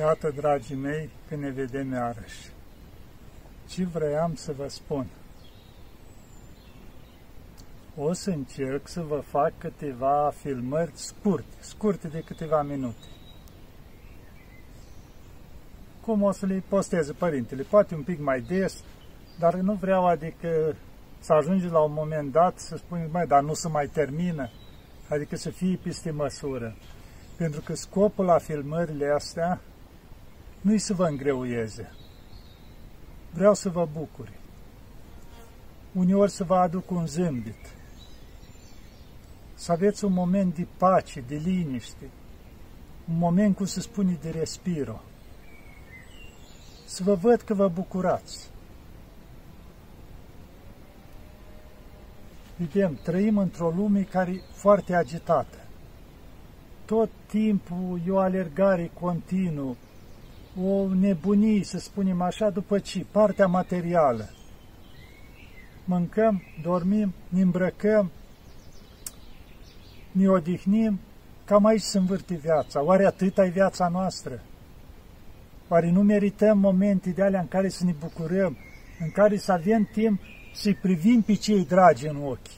Iată, dragii mei, că ne vedem iarăși. Ce vreau să vă spun? O să încerc să vă fac câteva filmări scurte, scurte de câteva minute. Cum o să le posteze părintele? Poate un pic mai des, dar nu vreau adică să ajungi la un moment dat să spui, mai, dar nu se mai termină, adică să fie peste măsură. Pentru că scopul la filmările astea nu-i să vă îngreuieze. Vreau să vă bucuri. Uneori să vă aduc un zâmbit. Să aveți un moment de pace, de liniște. Un moment, cum se spune, de respiro. Să vă văd că vă bucurați. Vedem, trăim într-o lume care e foarte agitată. Tot timpul e o alergare continuă, o nebunie, să spunem așa, după ce? Partea materială. Mâncăm, dormim, ne îmbrăcăm, ne odihnim, cam aici se învârte viața. Oare atât e viața noastră? Oare nu merităm momente de alea în care să ne bucurăm, în care să avem timp să-i privim pe cei dragi în ochi,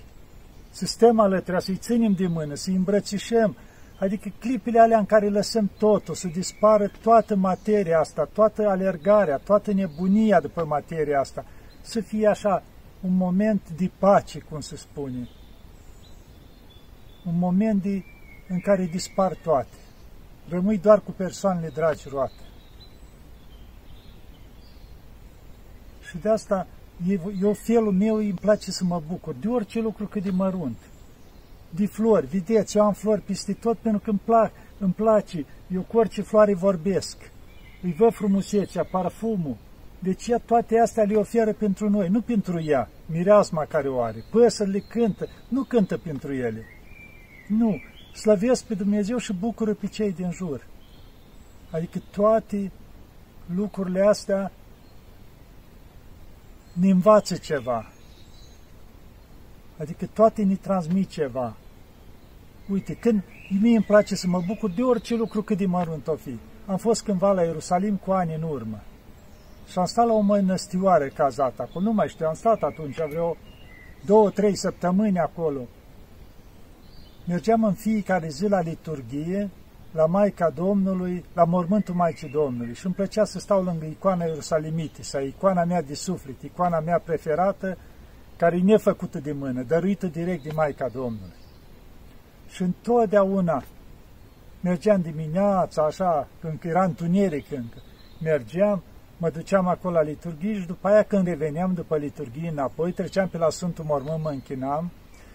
să stăm alături, să-i ținem de mână, să-i îmbrățișăm, Adică clipile alea în care lăsăm totul, să dispară toată materia asta, toată alergarea, toată nebunia după materia asta, să fie așa un moment de pace, cum se spune. Un moment de, în care dispar toate. Rămâi doar cu persoanele dragi roate. Și de asta eu felul meu îmi place să mă bucur de orice lucru cât de mărunt de flori. Vedeți, eu am flori peste tot pentru că îmi, plac, îmi place. Eu cu orice floare vorbesc. Îi văd frumusețea, parfumul. Deci ea toate astea le oferă pentru noi, nu pentru ea, mireasma care o are. Păsările cântă, nu cântă pentru ele. Nu, slăvesc pe Dumnezeu și bucură pe cei din jur. Adică toate lucrurile astea ne învață ceva. Adică toate ne transmit ceva. Uite, când mie îmi place să mă bucur de orice lucru cât de mărunt o fi. Am fost cândva la Ierusalim cu ani în urmă și am stat la o mănăstioare cazată acolo. Nu mai știu, am stat atunci vreo două, trei săptămâni acolo. Mergeam în fiecare zi la liturghie, la Maica Domnului, la mormântul Maicii Domnului și îmi plăcea să stau lângă icoana Ierusalimitisă, icoana mea de suflet, icoana mea preferată, care e nefăcută de mână, dăruită direct de Maica Domnului. Și întotdeauna mergeam dimineața, așa, când era întuneric încă, mergeam, mă duceam acolo la liturghie și după aia când reveneam după liturghie înapoi, treceam pe la Sfântul Mormânt, mă închinam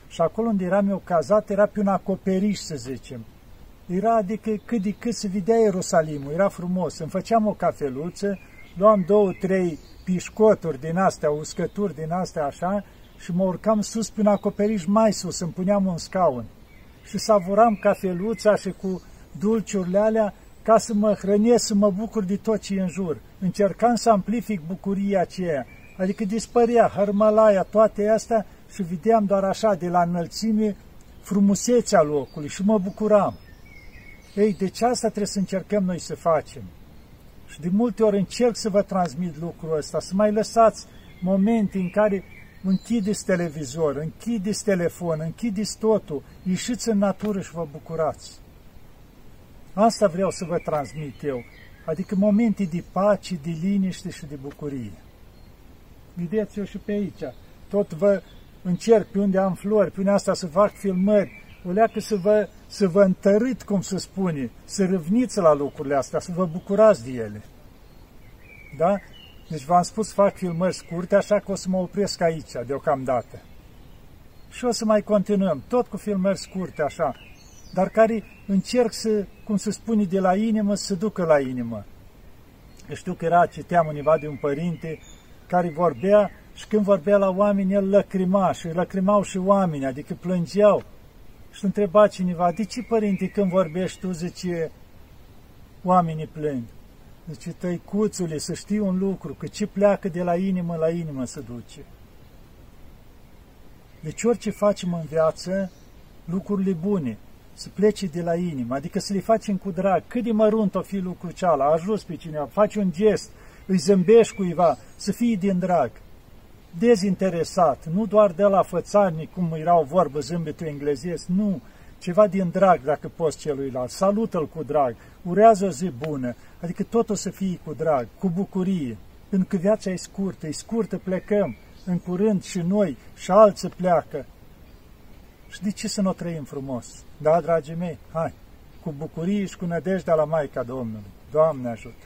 și acolo unde eram eu cazat era pe un acoperiș, să zicem. Era adică cât de cât se vedea Ierusalimul, era frumos. Îmi făceam o cafeluță, luam două, trei pișcoturi din astea, uscături din astea așa și mă urcam sus pe un acoperiș mai sus, îmi puneam un scaun și savuram cafeluța și cu dulciurile alea ca să mă hrănesc, să mă bucur de tot ce e în jur. Încercam să amplific bucuria aceea, adică dispărea hărmălaia, toate astea și vedeam doar așa de la înălțime frumusețea locului și mă bucuram. Ei, deci asta trebuie să încercăm noi să facem. Și de multe ori încerc să vă transmit lucrul ăsta, să mai lăsați momente în care închideți televizor, închideți telefon, închideți totul, ieșiți în natură și vă bucurați. Asta vreau să vă transmit eu, adică momente de pace, de liniște și de bucurie. Vedeți eu și pe aici, tot vă încerc pe unde am flori, pe unde asta să fac filmări, o leacă să vă, să vă întărât, cum se spune, să râvniți la lucrurile astea, să vă bucurați de ele. Da? Deci v-am spus, fac filmări scurte, așa că o să mă opresc aici, deocamdată. Și o să mai continuăm, tot cu filmări scurte, așa, dar care încerc să, cum se spune, de la inimă, să ducă la inimă. Eu știu că era, citeam univa de un părinte care vorbea și când vorbea la oameni, el lăcrima și lăcrimau și oameni, adică plângeau. Și întreba cineva, de ce, părinte, când vorbești tu, zice, oamenii plâng? Zice, tăicuțule, să știi un lucru, că ce pleacă de la inimă la inimă se duce. Deci orice facem în viață, lucrurile bune, să plece de la inimă, adică să le facem cu drag. Cât de mărunt o fi lucru ceala, ajuns pe cineva, faci un gest, îi zâmbești cuiva, să fie din drag. Dezinteresat, nu doar de la fățarnic, cum era o vorbă zâmbetul englezesc, nu, ceva din drag dacă poți celuilalt, salută-l cu drag, urează o zi bună, adică totul să fie cu drag, cu bucurie, pentru că viața e scurtă, e scurtă, plecăm, în curând și noi și alții pleacă. Și de ce să nu o trăim frumos? Da, dragii mei, hai, cu bucurie și cu nădejdea la Maica Domnului. Doamne ajută!